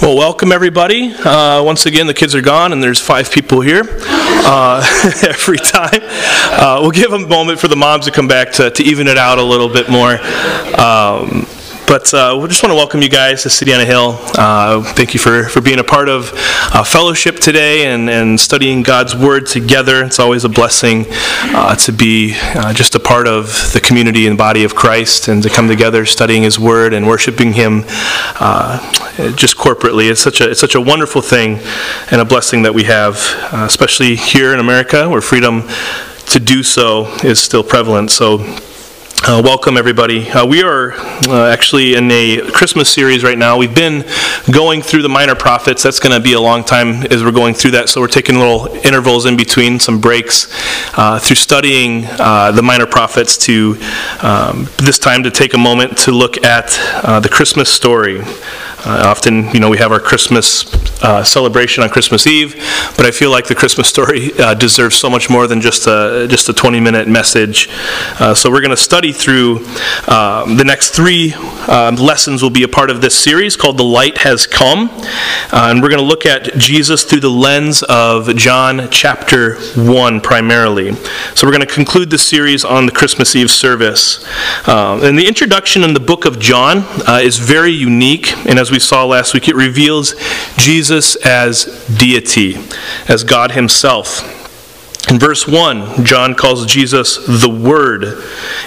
Well, welcome everybody. Uh, once again, the kids are gone, and there's five people here uh, every time. Uh, we'll give a moment for the moms to come back to, to even it out a little bit more. Um, but uh, we just want to welcome you guys to City on a Hill. Uh, thank you for, for being a part of uh, fellowship today and, and studying God's Word together. It's always a blessing uh, to be uh, just a part of the community and body of Christ and to come together studying His Word and worshiping Him uh, just corporately. It's such, a, it's such a wonderful thing and a blessing that we have, especially here in America where freedom to do so is still prevalent. So uh, welcome, everybody. Uh, we are uh, actually in a Christmas series right now. We've been going through the minor prophets. That's going to be a long time as we're going through that, so we're taking little intervals in between, some breaks, uh, through studying uh, the minor prophets to um, this time to take a moment to look at uh, the Christmas story. Uh, often, you know, we have our Christmas uh, celebration on Christmas Eve, but I feel like the Christmas story uh, deserves so much more than just a just a 20-minute message. Uh, so we're going to study through um, the next three um, lessons. Will be a part of this series called "The Light Has Come," uh, and we're going to look at Jesus through the lens of John chapter one primarily. So we're going to conclude the series on the Christmas Eve service. Uh, and the introduction in the book of John is very unique, and as we saw last week, it reveals Jesus as deity, as God Himself. In verse 1, John calls Jesus the Word.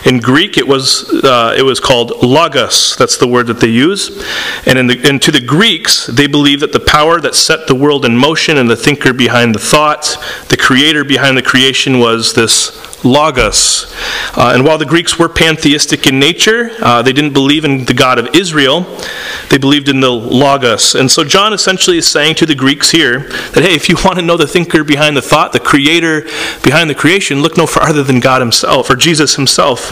In Greek, it was, uh, it was called logos. That's the word that they use. And, in the, and to the Greeks, they believe that the power that set the world in motion and the thinker behind the thought, the creator behind the creation, was this logos. Uh, and while the Greeks were pantheistic in nature, uh, they didn't believe in the God of Israel. They believed in the logos. And so John essentially is saying to the Greeks here that, hey, if you want to know the thinker behind the thought, the creator behind the creation, look no farther than God himself, or Jesus himself.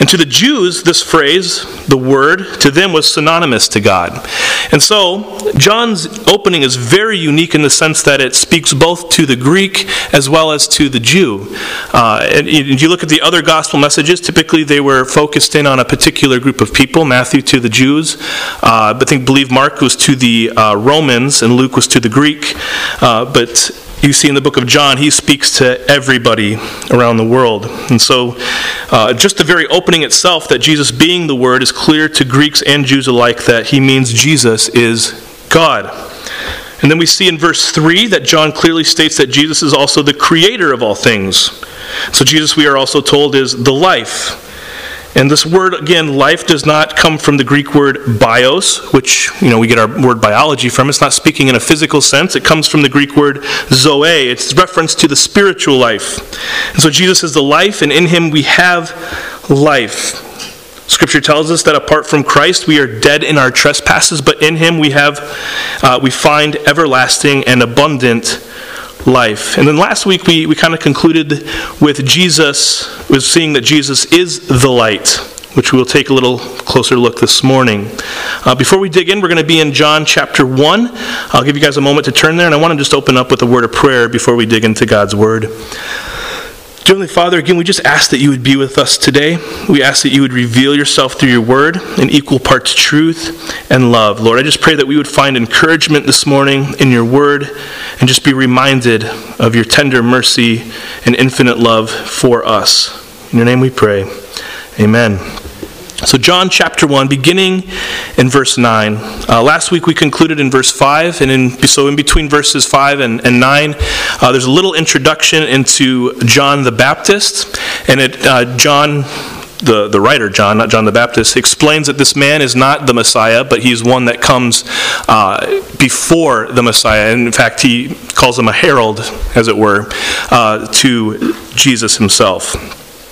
And to the Jews, this phrase, the word, to them was synonymous to God. And so John's opening is very unique in the sense that it speaks both to the Greek as well as to the Jew. Uh, and you look at the other gospel messages, typically they were focused in on a particular group of people. Matthew to the Jews, uh, I think believe Mark was to the uh, Romans and Luke was to the Greek. Uh, but you see in the book of John, he speaks to everybody around the world. And so, uh, just the very opening itself, that Jesus being the Word, is clear to Greeks and Jews alike that he means Jesus is God. And then we see in verse 3 that John clearly states that Jesus is also the creator of all things. So, Jesus, we are also told, is the life. And this word, again, life does not come from the Greek word bios, which, you know, we get our word biology from. It's not speaking in a physical sense. It comes from the Greek word zoe. It's reference to the spiritual life. And so Jesus is the life, and in him we have life. Scripture tells us that apart from Christ, we are dead in our trespasses, but in him we have, uh, we find everlasting and abundant life. And then last week we, we kind of concluded with Jesus, with seeing that Jesus is the light, which we'll take a little closer look this morning. Uh, before we dig in, we're going to be in John chapter 1. I'll give you guys a moment to turn there, and I want to just open up with a word of prayer before we dig into God's word. Heavenly Father, again, we just ask that you would be with us today. We ask that you would reveal yourself through your word in equal parts truth and love. Lord, I just pray that we would find encouragement this morning in your word and just be reminded of your tender mercy and infinite love for us. In your name we pray. Amen. So, John chapter 1, beginning in verse 9. Uh, last week we concluded in verse 5, and in, so in between verses 5 and, and 9, uh, there's a little introduction into John the Baptist. And it, uh, John, the, the writer, John, not John the Baptist, explains that this man is not the Messiah, but he's one that comes uh, before the Messiah. And in fact, he calls him a herald, as it were, uh, to Jesus himself.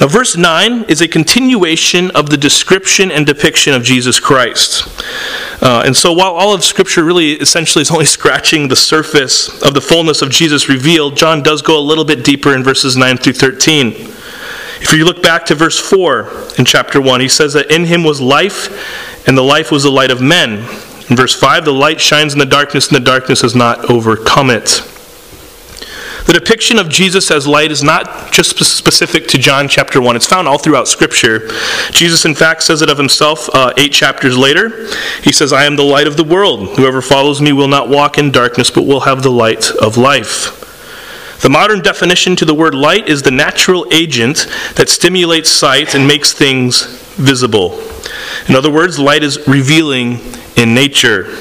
Now, verse 9 is a continuation of the description and depiction of Jesus Christ. Uh, and so, while all of Scripture really essentially is only scratching the surface of the fullness of Jesus revealed, John does go a little bit deeper in verses 9 through 13. If you look back to verse 4 in chapter 1, he says that in him was life, and the life was the light of men. In verse 5, the light shines in the darkness, and the darkness has not overcome it. The depiction of Jesus as light is not just specific to John chapter 1. It's found all throughout Scripture. Jesus, in fact, says it of himself uh, eight chapters later. He says, I am the light of the world. Whoever follows me will not walk in darkness, but will have the light of life. The modern definition to the word light is the natural agent that stimulates sight and makes things visible. In other words, light is revealing in nature.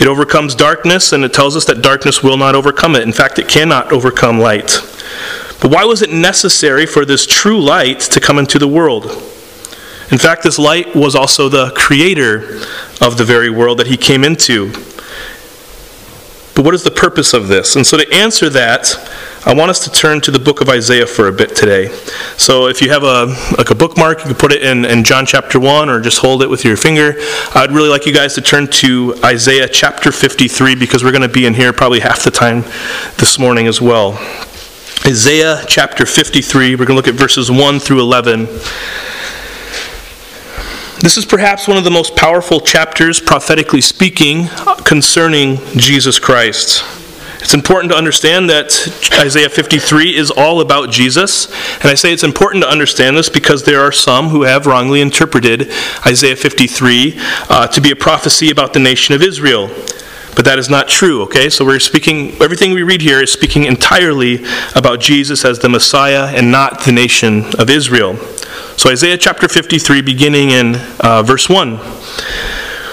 It overcomes darkness, and it tells us that darkness will not overcome it. In fact, it cannot overcome light. But why was it necessary for this true light to come into the world? In fact, this light was also the creator of the very world that he came into. But what is the purpose of this? And so to answer that, I want us to turn to the book of Isaiah for a bit today. So if you have a like a bookmark, you can put it in, in John chapter 1 or just hold it with your finger. I'd really like you guys to turn to Isaiah chapter 53 because we're going to be in here probably half the time this morning as well. Isaiah chapter 53, we're going to look at verses 1 through 11. This is perhaps one of the most powerful chapters, prophetically speaking, concerning Jesus Christ. It's important to understand that Isaiah 53 is all about Jesus. And I say it's important to understand this because there are some who have wrongly interpreted Isaiah 53 uh, to be a prophecy about the nation of Israel. But that is not true, okay? So we're speaking, everything we read here is speaking entirely about Jesus as the Messiah and not the nation of Israel. So Isaiah chapter 53, beginning in uh, verse 1.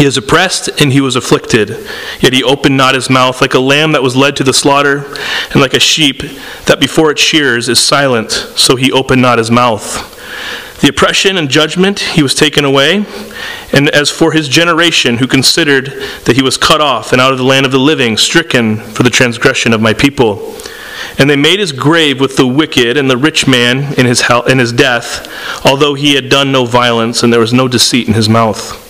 He is oppressed and he was afflicted, yet he opened not his mouth, like a lamb that was led to the slaughter, and like a sheep that before its shears is silent, so he opened not his mouth. The oppression and judgment he was taken away, and as for his generation, who considered that he was cut off and out of the land of the living, stricken for the transgression of my people. And they made his grave with the wicked and the rich man in his, in his death, although he had done no violence and there was no deceit in his mouth.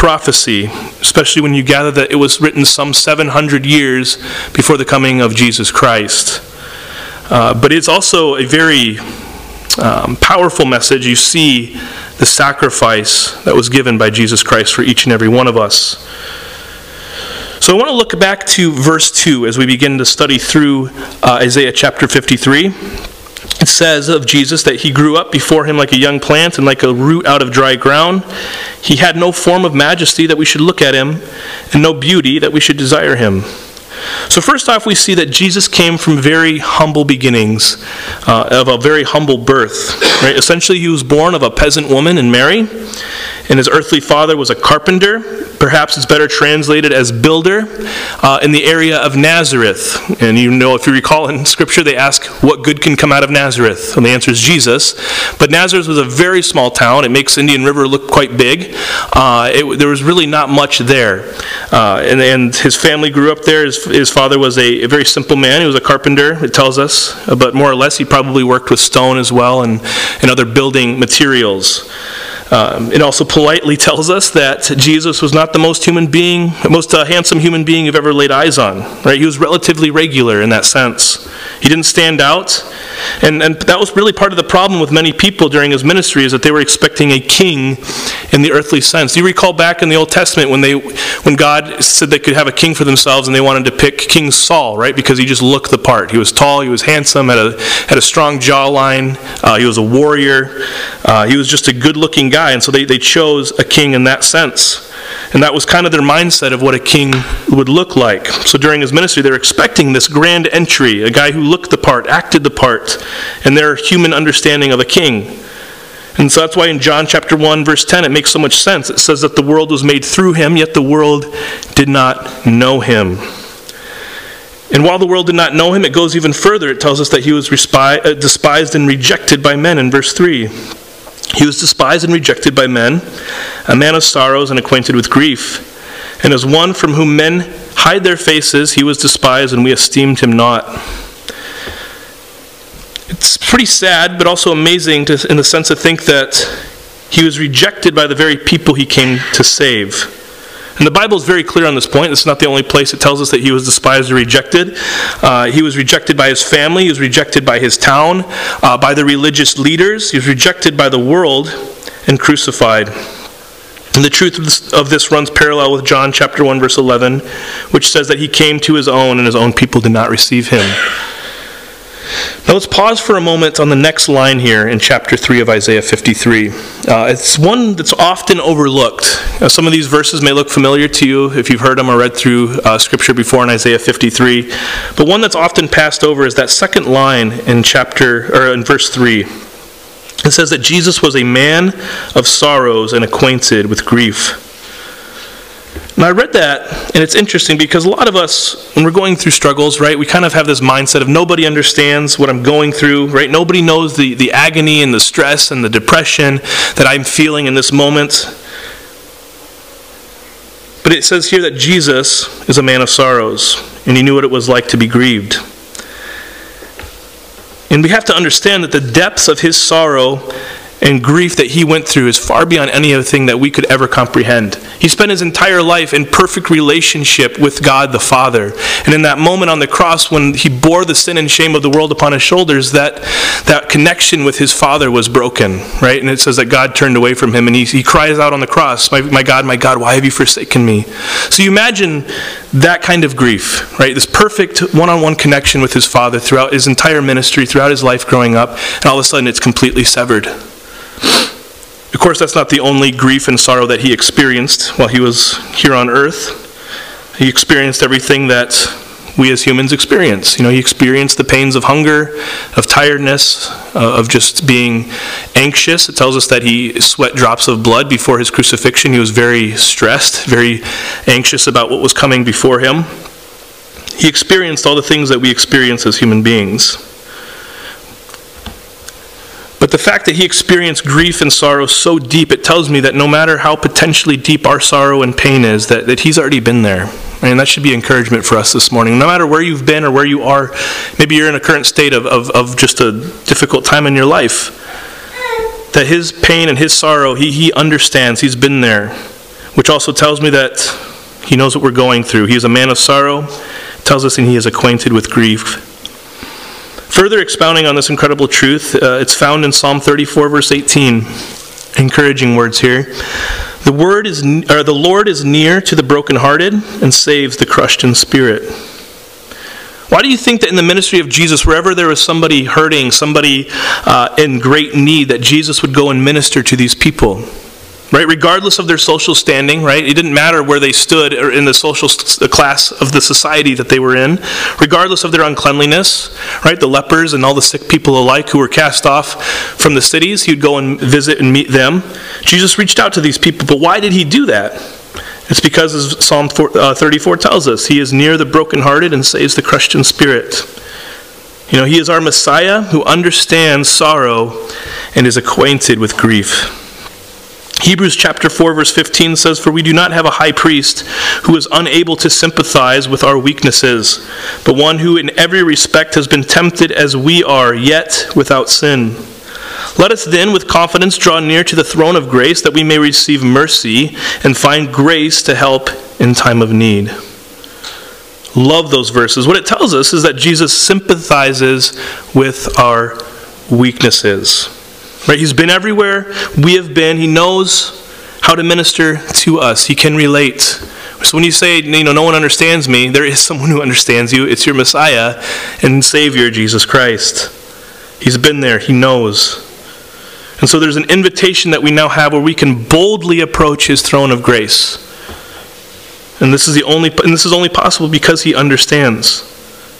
prophecy, especially when you gather that it was written some 700 years before the coming of Jesus Christ. Uh, but it's also a very um, powerful message. You see the sacrifice that was given by Jesus Christ for each and every one of us. So I want to look back to verse 2 as we begin to study through uh, Isaiah chapter 53. It says of Jesus that he grew up before him like a young plant and like a root out of dry ground. He had no form of majesty that we should look at him, and no beauty that we should desire him. So, first off, we see that Jesus came from very humble beginnings, uh, of a very humble birth. Right? Essentially, he was born of a peasant woman in Mary, and his earthly father was a carpenter. Perhaps it's better translated as builder uh, in the area of Nazareth. And you know, if you recall in Scripture, they ask, What good can come out of Nazareth? And the answer is Jesus. But Nazareth was a very small town. It makes Indian River look quite big. Uh, it, there was really not much there. Uh, and, and, his family grew up there. His, his father was a, a, very simple man. He was a carpenter, it tells us. But more or less, he probably worked with stone as well and, and other building materials. Um, it also politely tells us that Jesus was not the most human being, most uh, handsome human being you've ever laid eyes on. Right? He was relatively regular in that sense. He didn't stand out. And, and that was really part of the problem with many people during his ministry is that they were expecting a king in the earthly sense. Do you recall back in the Old Testament when they when God said they could have a king for themselves and they wanted to pick King Saul, right? Because he just looked the part. He was tall, he was handsome, had a had a strong jawline, uh, he was a warrior, uh, he was just a good-looking guy, and so they, they chose a king in that sense. And that was kind of their mindset of what a king would look like. So during his ministry, they're expecting this grand entry, a guy who looked the part, acted the part, and their human understanding of a king. And so that's why in John chapter 1, verse 10, it makes so much sense. It says that the world was made through him, yet the world did not know him. And while the world did not know him, it goes even further. It tells us that he was uh, despised and rejected by men in verse 3. He was despised and rejected by men, a man of sorrows and acquainted with grief. And as one from whom men hide their faces, he was despised, and we esteemed him not. It's pretty sad, but also amazing to, in the sense to think that he was rejected by the very people he came to save. And the Bible is very clear on this point. This is not the only place it tells us that he was despised or rejected. Uh, he was rejected by his family, he was rejected by his town, uh, by the religious leaders, he was rejected by the world, and crucified. And the truth of this, of this, runs parallel with John chapter 1 verse 11, which says that he came to his own and his own people did not receive him. Now let's pause for a moment on the next line here in chapter 3 of Isaiah 53. Uh, it's one that's often overlooked. Uh, some of these verses may look familiar to you if you've heard them or read through uh, Scripture before in Isaiah 53. But one that's often passed over is that second line in chapter or in verse 3. It says that Jesus was a man of sorrows and acquainted with grief. And I read that, and it's interesting because a lot of us, when we're going through struggles, right, we kind of have this mindset of nobody understands what I'm going through, right? Nobody knows the, the agony and the stress and the depression that I'm feeling in this moment. But it says here that Jesus is a man of sorrows, and he knew what it was like to be grieved. And we have to understand that the depths of his sorrow and grief that he went through is far beyond any other thing that we could ever comprehend. He spent his entire life in perfect relationship with God the Father. And in that moment on the cross, when he bore the sin and shame of the world upon his shoulders, that, that connection with his Father was broken, right? And it says that God turned away from him and he, he cries out on the cross, my, my God, my God, why have you forsaken me? So you imagine that kind of grief, right? This perfect one on one connection with his Father throughout his entire ministry, throughout his life growing up, and all of a sudden it's completely severed. Of course, that's not the only grief and sorrow that he experienced while he was here on earth. He experienced everything that we as humans experience. You know, he experienced the pains of hunger, of tiredness, uh, of just being anxious. It tells us that he sweat drops of blood before his crucifixion. He was very stressed, very anxious about what was coming before him. He experienced all the things that we experience as human beings. But the fact that he experienced grief and sorrow so deep, it tells me that no matter how potentially deep our sorrow and pain is, that, that he's already been there. And that should be encouragement for us this morning. No matter where you've been or where you are, maybe you're in a current state of, of, of just a difficult time in your life, that his pain and his sorrow, he, he understands. He's been there. Which also tells me that he knows what we're going through. He is a man of sorrow, tells us, and he is acquainted with grief. Further expounding on this incredible truth, uh, it's found in Psalm 34, verse 18. Encouraging words here. The word is, or the Lord is near to the brokenhearted and saves the crushed in spirit. Why do you think that in the ministry of Jesus, wherever there was somebody hurting, somebody uh, in great need, that Jesus would go and minister to these people? Right? Regardless of their social standing, right? It didn't matter where they stood or in the social st- class of the society that they were in, regardless of their uncleanliness, right? The lepers and all the sick people alike who were cast off from the cities, he would go and visit and meet them. Jesus reached out to these people, but why did he do that? It's because, as Psalm uh, 34 tells us, he is near the brokenhearted and saves the crushed in spirit. You know, he is our Messiah who understands sorrow and is acquainted with grief. Hebrews chapter 4 verse 15 says for we do not have a high priest who is unable to sympathize with our weaknesses but one who in every respect has been tempted as we are yet without sin. Let us then with confidence draw near to the throne of grace that we may receive mercy and find grace to help in time of need. Love those verses. What it tells us is that Jesus sympathizes with our weaknesses. Right? He's been everywhere we have been. He knows how to minister to us. He can relate. So when you say, you know, no one understands me, there is someone who understands you. It's your Messiah and Savior, Jesus Christ. He's been there. He knows. And so there's an invitation that we now have where we can boldly approach his throne of grace. And this is the only and this is only possible because he understands.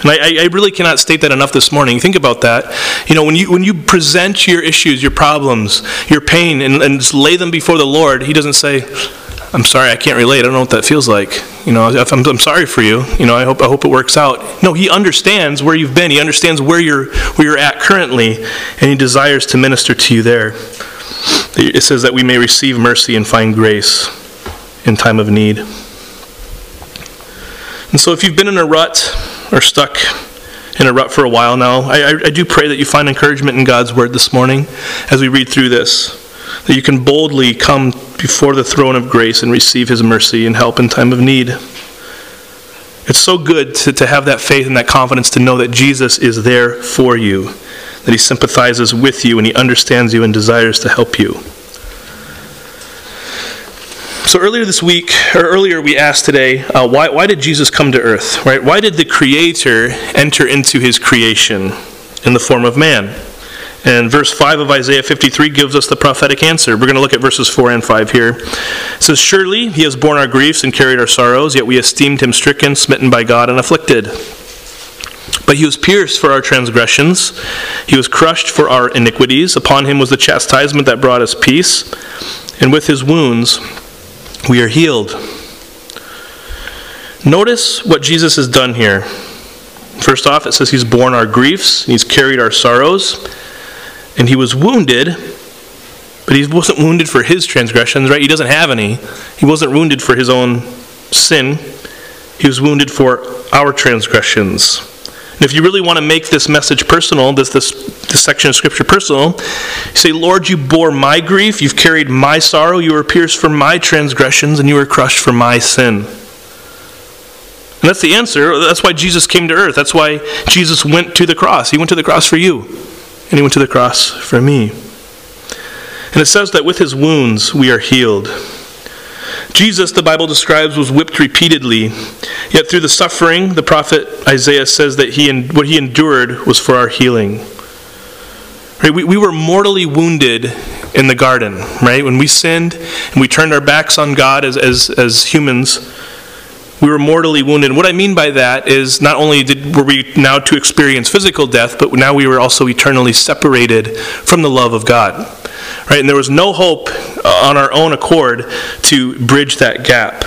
And I, I, really cannot state that enough this morning. Think about that. You know, when you when you present your issues, your problems, your pain, and, and just lay them before the Lord, He doesn't say, "I'm sorry, I can't relate. I don't know what that feels like." You know, I'm, I'm sorry for you. You know, I hope I hope it works out. No, He understands where you've been. He understands where you're where you're at currently, and He desires to minister to you there. It says that we may receive mercy and find grace in time of need. And so, if you've been in a rut or stuck in a rut for a while now, I, I, do pray that you find encouragement in God's Word this morning as we read through this. That you can boldly come before the throne of grace and receive His mercy and help in time of need. It's so good to, to have that faith and that confidence to know that Jesus is there for you, that He sympathizes with you and He understands you and desires to help you. So earlier this week, or earlier we asked today, uh, why, why did Jesus come to earth? Right? Why did the Creator enter into His creation in the form of man? And verse 5 of Isaiah 53 gives us the prophetic answer. We're going to look at verses 4 and 5 here. It says, Surely he has borne our griefs and carried our sorrows, yet we esteemed him stricken, smitten by God, and afflicted. But he was pierced for our transgressions, he was crushed for our iniquities. Upon him was the chastisement that brought us peace, and with his wounds we are healed. Notice what Jesus has done here. First off, it says he's borne our griefs, he's carried our sorrows, and he was wounded, but he wasn't wounded for his transgressions, right? He doesn't have any. He wasn't wounded for his own sin, he was wounded for our transgressions. And if you really want to make this message personal, this, this, this section of Scripture personal, say, Lord, you bore my grief, you've carried my sorrow, you were pierced for my transgressions, and you were crushed for my sin. And that's the answer. That's why Jesus came to earth. That's why Jesus went to the cross. He went to the cross for you, and he went to the cross for me. And it says that with his wounds we are healed. Jesus, the Bible describes, was whipped repeatedly. Yet through the suffering, the prophet Isaiah says that he, and what he endured was for our healing. Right? We, we were mortally wounded in the garden, right? When we sinned and we turned our backs on God as, as, as humans, we were mortally wounded. And what I mean by that is not only did, were we now to experience physical death, but now we were also eternally separated from the love of God. Right? And there was no hope uh, on our own accord to bridge that gap.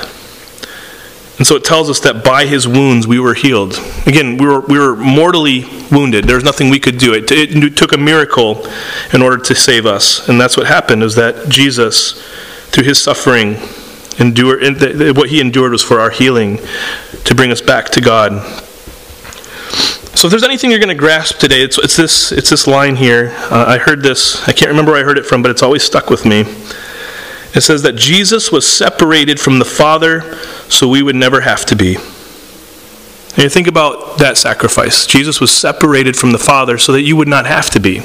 And so it tells us that by his wounds we were healed. Again, we were, we were mortally wounded. There was nothing we could do. It, it took a miracle in order to save us. And that's what happened, is that Jesus, through his suffering, endured, what he endured was for our healing, to bring us back to God. So if there's anything you're going to grasp today, it's, it's, this, it's this line here. Uh, I heard this, I can't remember where I heard it from, but it's always stuck with me. It says that Jesus was separated from the Father so we would never have to be. And you think about that sacrifice. Jesus was separated from the Father so that you would not have to be.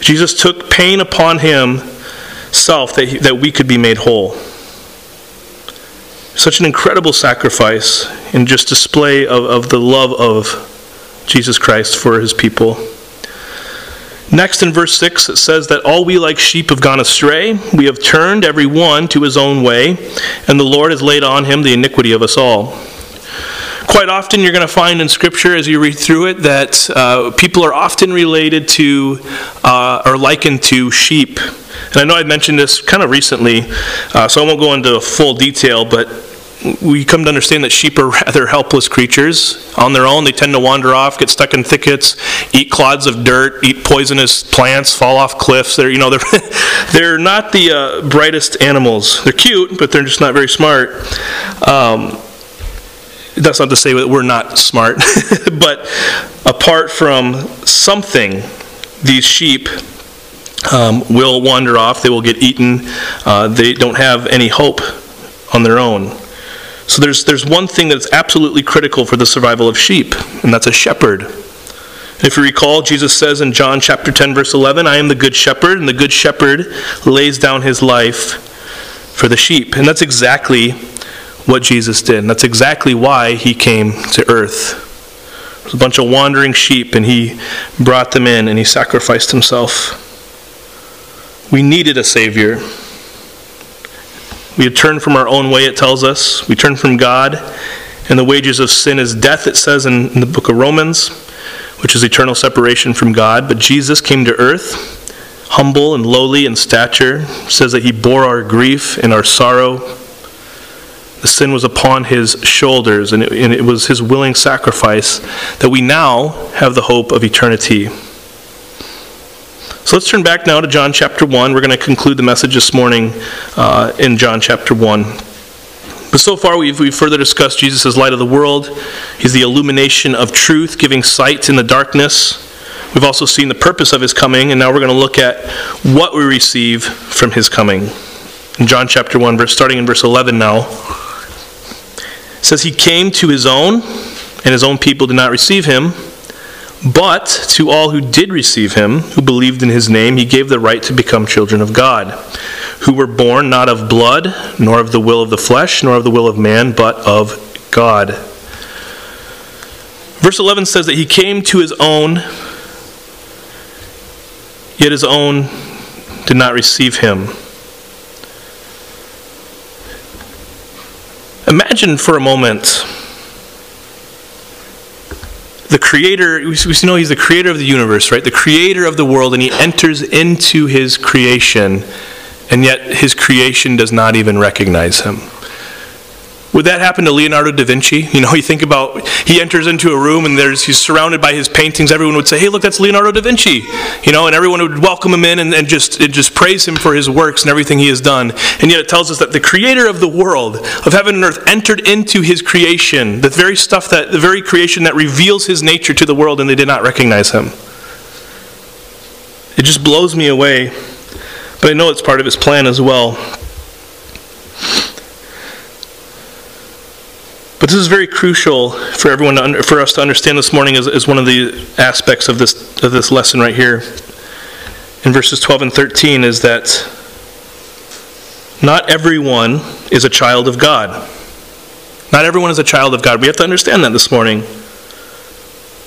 Jesus took pain upon himself that, he, that we could be made whole. Such an incredible sacrifice and just display of, of the love of Jesus Christ for his people. Next, in verse 6, it says that all we like sheep have gone astray. We have turned every one to his own way, and the Lord has laid on him the iniquity of us all. Quite often, you're going to find in Scripture as you read through it that uh, people are often related to uh, or likened to sheep. And I know I mentioned this kind of recently, uh, so I won't go into full detail, but we come to understand that sheep are rather helpless creatures. On their own, they tend to wander off, get stuck in thickets, eat clods of dirt, eat poisonous plants, fall off cliffs. They're, you know, they're, they're not the uh, brightest animals. They're cute, but they're just not very smart. Um, that's not to say that we're not smart, but apart from something, these sheep um, will wander off. They will get eaten. Uh, they don't have any hope on their own. So there's, there's one thing that's absolutely critical for the survival of sheep, and that's a shepherd. If you recall, Jesus says in John chapter 10, verse 11, I am the good shepherd, and the good shepherd lays down his life for the sheep. And that's exactly what Jesus did. And that's exactly why he came to earth. There's a bunch of wandering sheep, and he brought them in, and he sacrificed himself. We needed a Savior. We had turned from our own way, it tells us. We turn from God. And the wages of sin is death, it says in, in the book of Romans, which is eternal separation from God. But Jesus came to earth, humble and lowly in stature, says that he bore our grief and our sorrow. The sin was upon his shoulders, and it, and it was his willing sacrifice that we now have the hope of eternity. So let's turn back now to John chapter 1. We're going to conclude the message this morning uh, in John chapter 1. But so far, we've, we've further discussed Jesus as light of the world. He's the illumination of truth, giving sight in the darkness. We've also seen the purpose of his coming, and now we're going to look at what we receive from his coming. In John chapter 1, verse, starting in verse 11 now, says, He came to his own, and his own people did not receive him. But to all who did receive him, who believed in his name, he gave the right to become children of God, who were born not of blood, nor of the will of the flesh, nor of the will of man, but of God. Verse 11 says that he came to his own, yet his own did not receive him. Imagine for a moment the creator, we know he's the creator of the universe, right? The creator of the world, and he enters into his creation, and yet his creation does not even recognize him. Would that happen to Leonardo da Vinci? You know, you think about he enters into a room and there's he's surrounded by his paintings. Everyone would say, "Hey, look, that's Leonardo da Vinci," you know, and everyone would welcome him in and, and just and just praise him for his works and everything he has done. And yet, it tells us that the Creator of the world, of heaven and earth, entered into His creation, the very stuff that the very creation that reveals His nature to the world, and they did not recognize Him. It just blows me away, but I know it's part of His plan as well. But this is very crucial for everyone to under, for us to understand this morning as, as one of the aspects of this of this lesson right here. In verses 12 and 13 is that not everyone is a child of God. Not everyone is a child of God. We have to understand that this morning.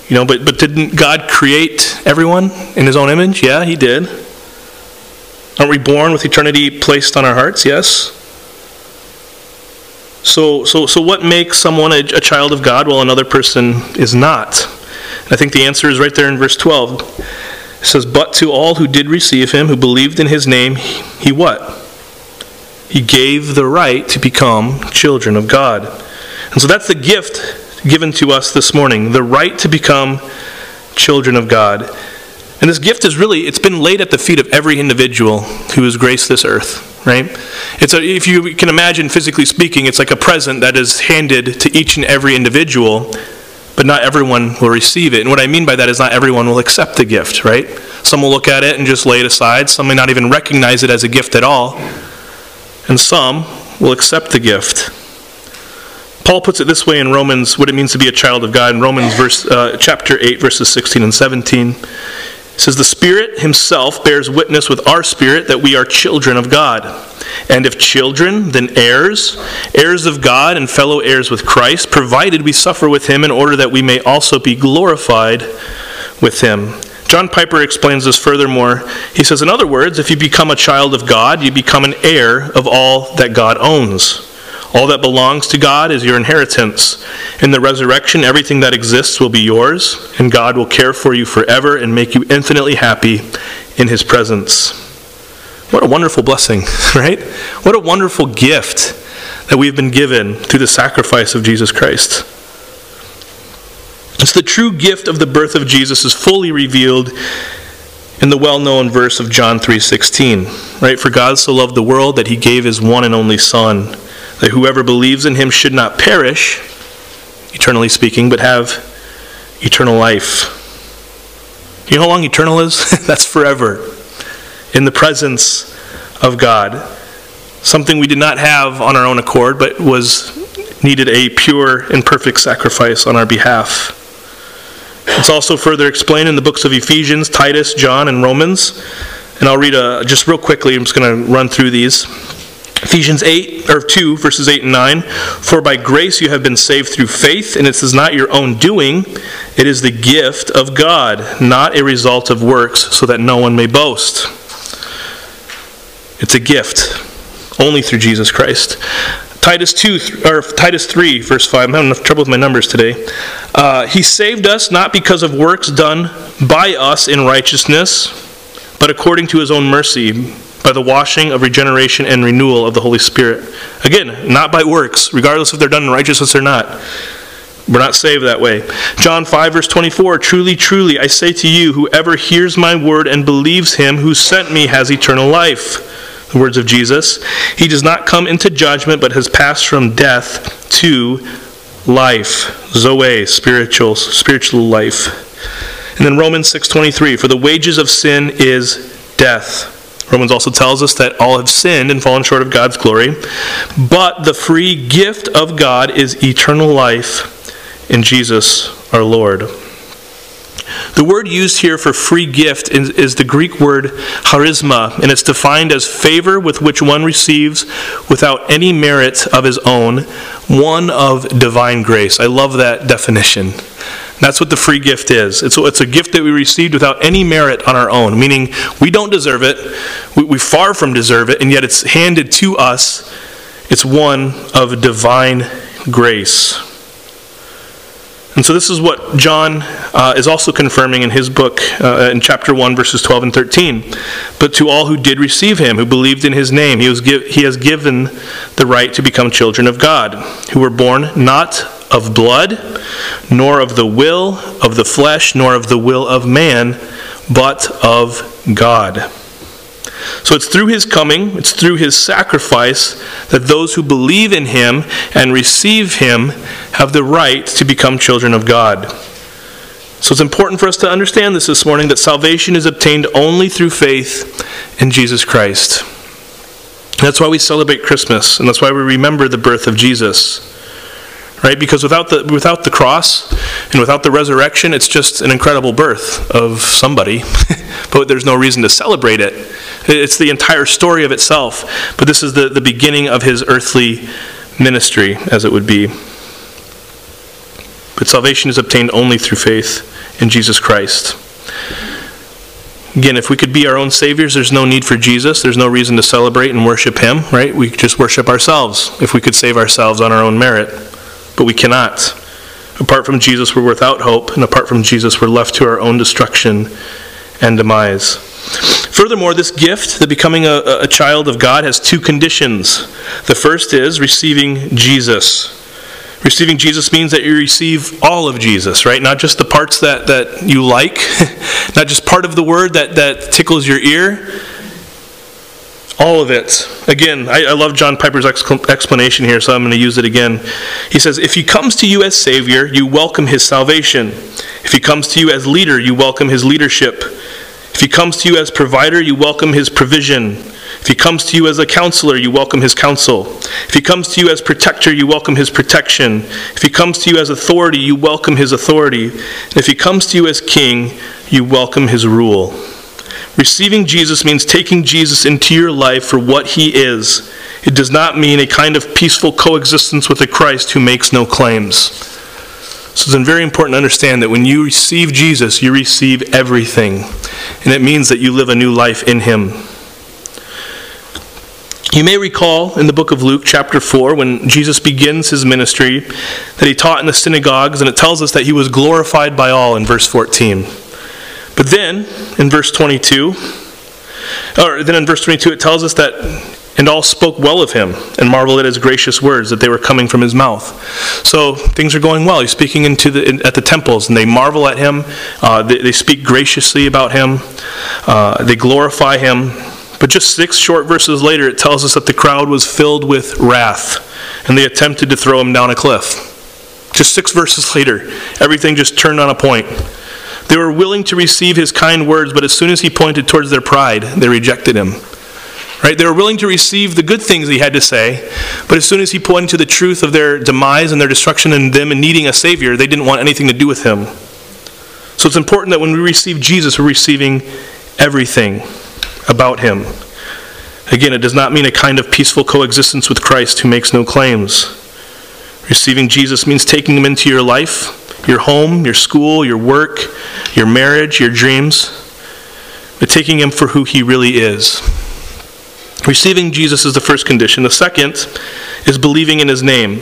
You know, but but didn't God create everyone in his own image? Yeah, he did. Aren't we born with eternity placed on our hearts? Yes. So, so, so what makes someone a, a child of God while another person is not? I think the answer is right there in verse 12. It says, But to all who did receive him, who believed in his name, he what? He gave the right to become children of God. And so that's the gift given to us this morning the right to become children of God. And this gift is really, it's been laid at the feet of every individual who has graced this earth right? It's a, if you can imagine, physically speaking, it's like a present that is handed to each and every individual, but not everyone will receive it. And what I mean by that is not everyone will accept the gift, right? Some will look at it and just lay it aside. Some may not even recognize it as a gift at all. And some will accept the gift. Paul puts it this way in Romans, what it means to be a child of God, in Romans verse, uh, chapter 8, verses 16 and 17 says, The Spirit Himself bears witness with our spirit that we are children of God. And if children, then heirs, heirs of God and fellow heirs with Christ, provided we suffer with Him in order that we may also be glorified with Him. John Piper explains this furthermore. He says, In other words, if you become a child of God, you become an heir of all that God owns. All that belongs to God is your inheritance. In the resurrection, everything that exists will be yours, and God will care for you forever and make you infinitely happy in His presence. What a wonderful blessing, right? What a wonderful gift that we've been given through the sacrifice of Jesus Christ. It's the true gift of the birth of Jesus is fully revealed in the well-known verse of John 3:16, right? For God so loved the world that he gave his one and only son, that whoever believes in him should not perish, eternally speaking, but have eternal life. You know how long eternal is? That's forever. In the presence of God. Something we did not have on our own accord, but was needed a pure and perfect sacrifice on our behalf. It's also further explained in the books of Ephesians, Titus, John, and Romans. And I'll read a, just real quickly, I'm just going to run through these. Ephesians 8 or 2 verses 8 and 9 for by grace you have been saved through faith and it is not your own doing. It is the gift of God not a result of works so that no one may boast. It's a gift only through Jesus Christ. Titus 2 or Titus 3 verse 5 I'm having enough trouble with my numbers today. Uh, he saved us not because of works done by us in righteousness but according to his own mercy by the washing of regeneration and renewal of the Holy Spirit. Again, not by works, regardless if they're done in righteousness or not. We're not saved that way. John 5, verse 24 Truly, truly, I say to you, whoever hears my word and believes him who sent me has eternal life. The words of Jesus. He does not come into judgment, but has passed from death to life. Zoe, spiritual, spiritual life. And then Romans 6:23, for the wages of sin is death. Romans also tells us that all have sinned and fallen short of God's glory, but the free gift of God is eternal life in Jesus our Lord. The word used here for free gift is, is, the Greek word charisma, and it's defined as favor with which one receives without any merit of his own, one of divine grace. I love that definition. That's what the free gift is. It's, it's a gift that we received without any merit on our own, meaning we don't deserve it, we, we far from deserve it, and yet it's handed to us. It's one of divine grace. And so, this is what John uh, is also confirming in his book uh, in chapter 1, verses 12 and 13. But to all who did receive him, who believed in his name, he, was give, he has given the right to become children of God, who were born not of blood, nor of the will of the flesh, nor of the will of man, but of God. So it's through his coming, it's through his sacrifice that those who believe in him and receive him have the right to become children of God. So it's important for us to understand this this morning that salvation is obtained only through faith in Jesus Christ. That's why we celebrate Christmas, and that's why we remember the birth of Jesus right? Because without the without the cross and without the resurrection, it's just an incredible birth of somebody, but there's no reason to celebrate it. It's the entire story of itself. But this is the, the beginning of his earthly ministry, as it would be. But salvation is obtained only through faith in Jesus Christ. Again, if we could be our own saviors, there's no need for Jesus. There's no reason to celebrate and worship Him, right? We could just worship ourselves if we could save ourselves on our own merit but we cannot. Apart from Jesus, we're without hope, and apart from Jesus, we're left to our own destruction and demise. Furthermore, this gift, the becoming a, a child of God, has two conditions. The first is receiving Jesus. Receiving Jesus means that you receive all of Jesus, right? Not just the parts that, that you like, not just part of the word that, that tickles your ear, all of it. Again, I, I love John Piper's explanation here, so I'm going to use it again. He says, If he comes to you as Savior, you welcome his salvation. If he comes to you as leader, you welcome his leadership. If he comes to you as provider, you welcome his provision. If he comes to you as a counselor, you welcome his counsel. If he comes to you as protector, you welcome his protection. If he comes to you as authority, you welcome his authority. And if he comes to you as king, you welcome his rule. Receiving Jesus means taking Jesus into your life for what he is. It does not mean a kind of peaceful coexistence with a Christ who makes no claims. So it's very important to understand that when you receive Jesus, you receive everything. And it means that you live a new life in Him. You may recall in the book of Luke, chapter 4, when Jesus begins his ministry, that he taught in the synagogues, and it tells us that he was glorified by all in verse 14. But then, in verse 22, or then in verse 22, it tells us that, and all spoke well of him and marveled at his gracious words that they were coming from his mouth. So things are going well. He's speaking into the, in, at the temples, and they marvel at him. Uh, they, they, speak graciously about him. Uh, they glorify him. But just six short verses later, it tells us that the crowd was filled with wrath, and they attempted to throw him down a cliff. Just six verses later, everything just turned on a point. They were willing to receive his kind words, but as soon as he pointed towards their pride, they rejected him. Right? They were willing to receive the good things he had to say, but as soon as he pointed to the truth of their demise and their destruction and them and needing a Savior, they didn't want anything to do with him. So it's important that when we receive Jesus, we're receiving everything about him. Again, it does not mean a kind of peaceful coexistence with Christ who makes no claims. Receiving Jesus means taking him into your life, your home, your school, your work, your marriage, your dreams, but taking him for who he really is. Receiving Jesus is the first condition. The second is believing in his name.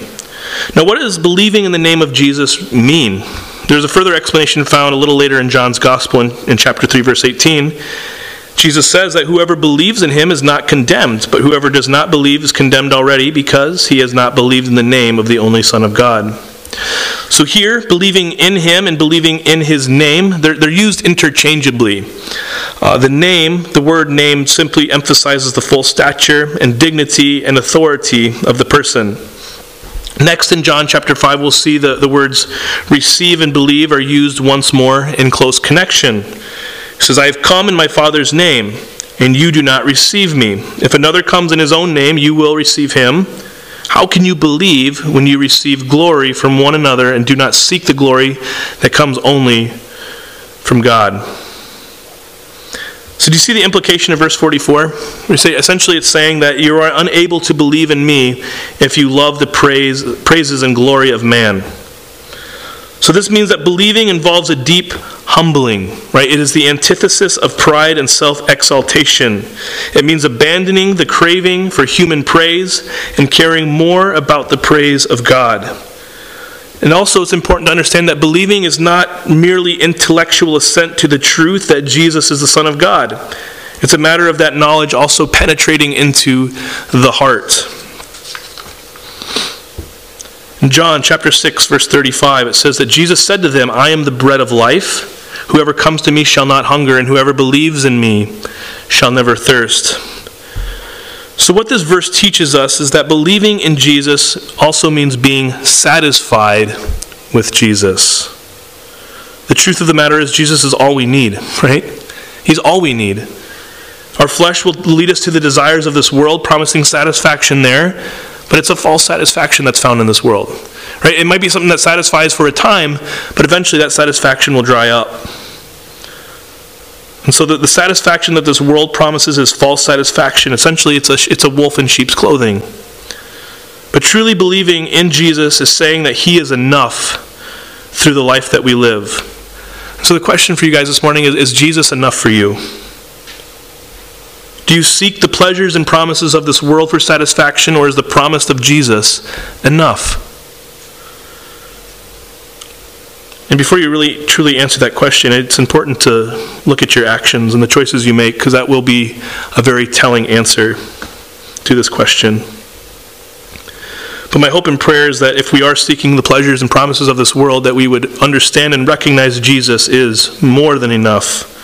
Now, what does believing in the name of Jesus mean? There's a further explanation found a little later in John's Gospel in, in chapter 3, verse 18. Jesus says that whoever believes in him is not condemned, but whoever does not believe is condemned already because he has not believed in the name of the only Son of God. So here, believing in him and believing in his name, they're, they're used interchangeably. Uh, the name, the word name, simply emphasizes the full stature and dignity and authority of the person. Next in John chapter 5, we'll see the, the words receive and believe are used once more in close connection. He says, I have come in my Father's name, and you do not receive me. If another comes in his own name, you will receive him. How can you believe when you receive glory from one another and do not seek the glory that comes only from God? So, do you see the implication of verse 44? We say essentially it's saying that you are unable to believe in me if you love the praise, praises and glory of man. So this means that believing involves a deep humbling, right? It is the antithesis of pride and self exaltation. It means abandoning the craving for human praise and caring more about the praise of God. And also, it's important to understand that believing is not merely intellectual assent to the truth that Jesus is the Son of God. It's a matter of that knowledge also penetrating into the heart. John chapter 6 verse 35 it says that Jesus said to them, "I am the bread of life. Whoever comes to me shall not hunger, and whoever believes in me shall never thirst." So what this verse teaches us is that believing in Jesus also means being satisfied with Jesus. The truth of the matter is Jesus is all we need, right? He's all we need. Our flesh will lead us to the desires of this world, promising satisfaction there, but it's a false satisfaction that's found in this world. Right? It might be something that satisfies for a time, but eventually that satisfaction will dry up. And so the, the satisfaction that this world promises is false satisfaction. Essentially, it's a, it's a wolf in sheep's clothing. But truly believing in Jesus is saying that He is enough through the life that we live. So the question for you guys this morning is Is Jesus enough for you? Do you seek the pleasures and promises of this world for satisfaction, or is the promise of Jesus enough? And before you really truly answer that question, it's important to look at your actions and the choices you make, because that will be a very telling answer to this question. But my hope and prayer is that if we are seeking the pleasures and promises of this world, that we would understand and recognize Jesus is more than enough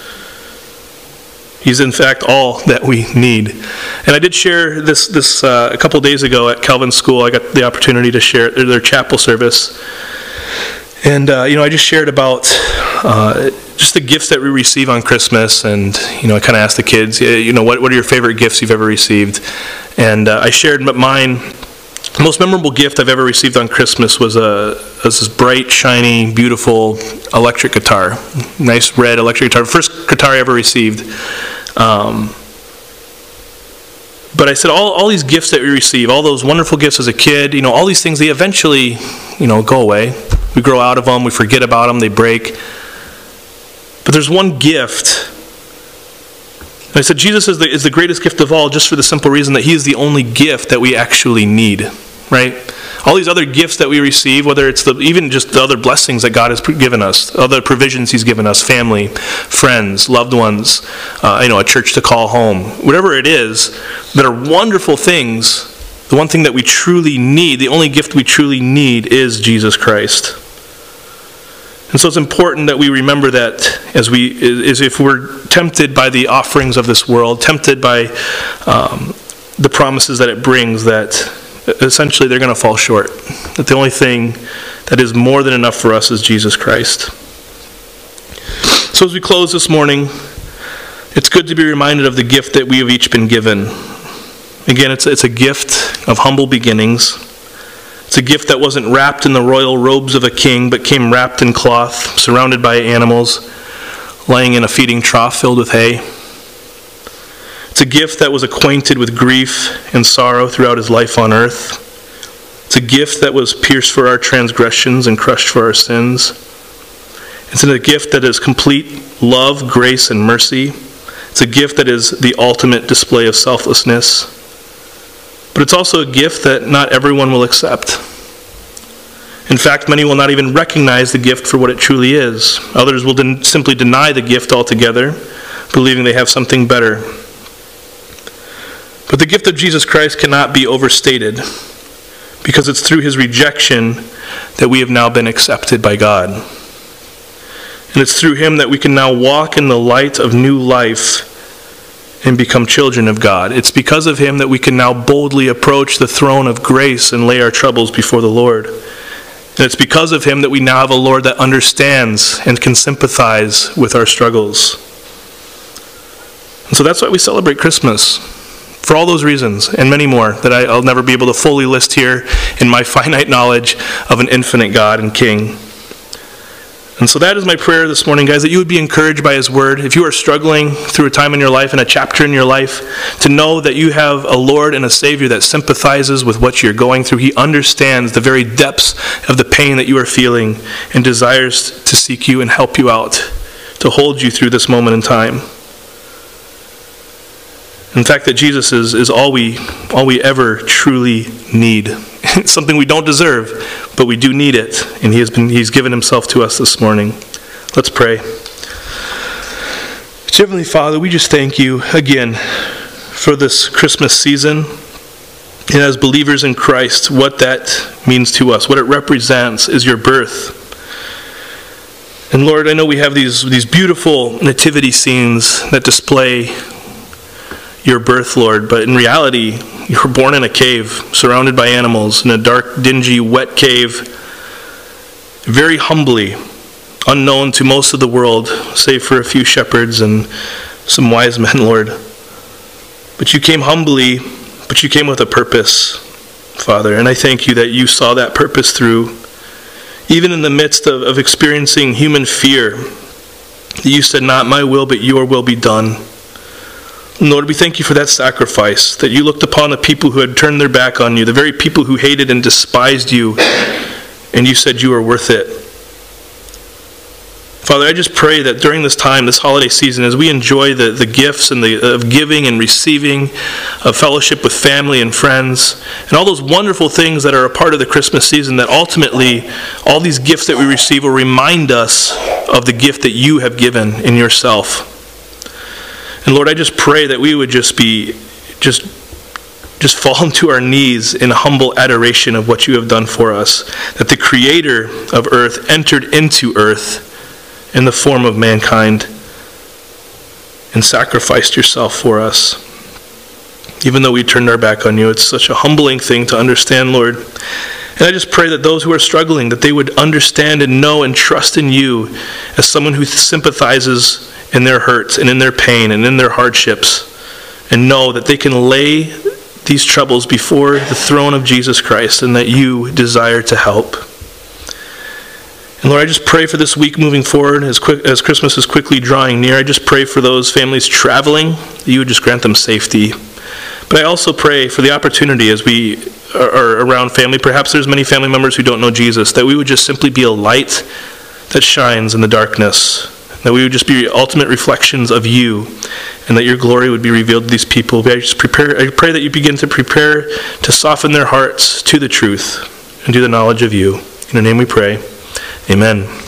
He's in fact all that we need. And I did share this this uh, a couple days ago at Calvin School. I got the opportunity to share their, their chapel service, and uh, you know I just shared about uh, just the gifts that we receive on Christmas, and you know I kind of asked the kids, you know, what what are your favorite gifts you've ever received? And uh, I shared mine. The most memorable gift I've ever received on Christmas was a was this bright, shiny, beautiful electric guitar, nice red electric guitar. First guitar I ever received. Um, but I said, all, all these gifts that we receive, all those wonderful gifts as a kid, you know, all these things, they eventually, you know, go away. We grow out of them, we forget about them, they break. But there's one gift. And I said Jesus is the, is the greatest gift of all just for the simple reason that he is the only gift that we actually need, right? all these other gifts that we receive, whether it's the, even just the other blessings that God has given us, other provisions He's given us, family, friends, loved ones, uh, you know, a church to call home, whatever it is, that are wonderful things. The one thing that we truly need, the only gift we truly need, is Jesus Christ. And so it's important that we remember that as we, is if we're tempted by the offerings of this world, tempted by um, the promises that it brings, that essentially they're going to fall short. That the only thing that is more than enough for us is Jesus Christ. So as we close this morning, it's good to be reminded of the gift that we have each been given. Again, it's, it's a gift of humble beginnings. It's a gift that wasn't wrapped in the royal robes of a king, but came wrapped in cloth, surrounded by animals, lying in a feeding trough filled with hay. It's a gift that was acquainted with grief and sorrow throughout his life on earth. It's a gift that was pierced for our transgressions and crushed for our sins. It's a gift that is complete love, grace, and mercy. It's a gift that is the ultimate display of selflessness. But it's also a gift that not everyone will accept. In fact, many will not even recognize the gift for what it truly is. Others will den- simply deny the gift altogether, believing they have something better. But the gift of Jesus Christ cannot be overstated because it's through his rejection that we have now been accepted by God. And it's through him that we can now walk in the light of new life and become children of God. It's because of him that we can now boldly approach the throne of grace and lay our troubles before the Lord. And it's because of him that we now have a Lord that understands and can sympathize with our struggles. And so that's why we celebrate Christmas. For all those reasons, and many more, that I, will never be able to fully list here in my finite knowledge of an infinite God and King. And so that is my prayer this morning, guys, that you would be encouraged by His Word. If you are struggling through a time in your life and a chapter in your life, to know that you have a Lord and a Savior that sympathizes with what you're going through. He understands the very depths of the pain that you are feeling and desires to seek you and help you out, to hold you through this moment in time. In fact, that Jesus is, is all, we, all we ever truly need. It's something we don't deserve, but we do need it. And he has been, He's given Himself to us this morning. Let's pray. Heavenly Father, we just thank you again for this Christmas season. And as believers in Christ, what that means to us, what it represents is your birth. And Lord, I know we have these, these beautiful nativity scenes that display your birth, Lord, but in reality, you were born in a cave, surrounded by animals, in a dark, dingy, wet cave, very humbly, unknown to most of the world, save for a few shepherds and some wise men, Lord. But you came humbly, but you came with a purpose, Father, and I thank you that you saw that purpose through. Even in the midst of, of experiencing human fear, you said, Not my will, but your will be done. Lord, we thank you for that sacrifice, that you looked upon the people who had turned their back on you, the very people who hated and despised you, and you said you were worth it. Father, I just pray that during this time, this holiday season, as we enjoy the, the gifts and the of giving and receiving, of fellowship with family and friends, and all those wonderful things that are a part of the Christmas season, that ultimately all these gifts that we receive will remind us of the gift that you have given in yourself. And Lord, I just pray that we would just be, just, just fall to our knees in humble adoration of what you have done for us. That the Creator of earth entered into earth in the form of mankind and sacrificed yourself for us. Even though we turned our back on you, it's such a humbling thing to understand, Lord. And I just pray that those who are struggling, that they would understand and know and trust in you as someone who sympathizes in their hurts and in their pain and in their hardships and know that they can lay these troubles before the throne of Jesus Christ and that you desire to help. And Lord, I just pray for this week moving forward as, quick, as Christmas is quickly drawing near. I just pray for those families traveling, that you would just grant them safety. But I also pray for the opportunity as we or around family, perhaps there's many family members who don't know Jesus, that we would just simply be a light that shines in the darkness, that we would just be ultimate reflections of you, and that your glory would be revealed to these people. I just prepare. I pray that you begin to prepare to soften their hearts to the truth and to the knowledge of you. In the name we pray. Amen.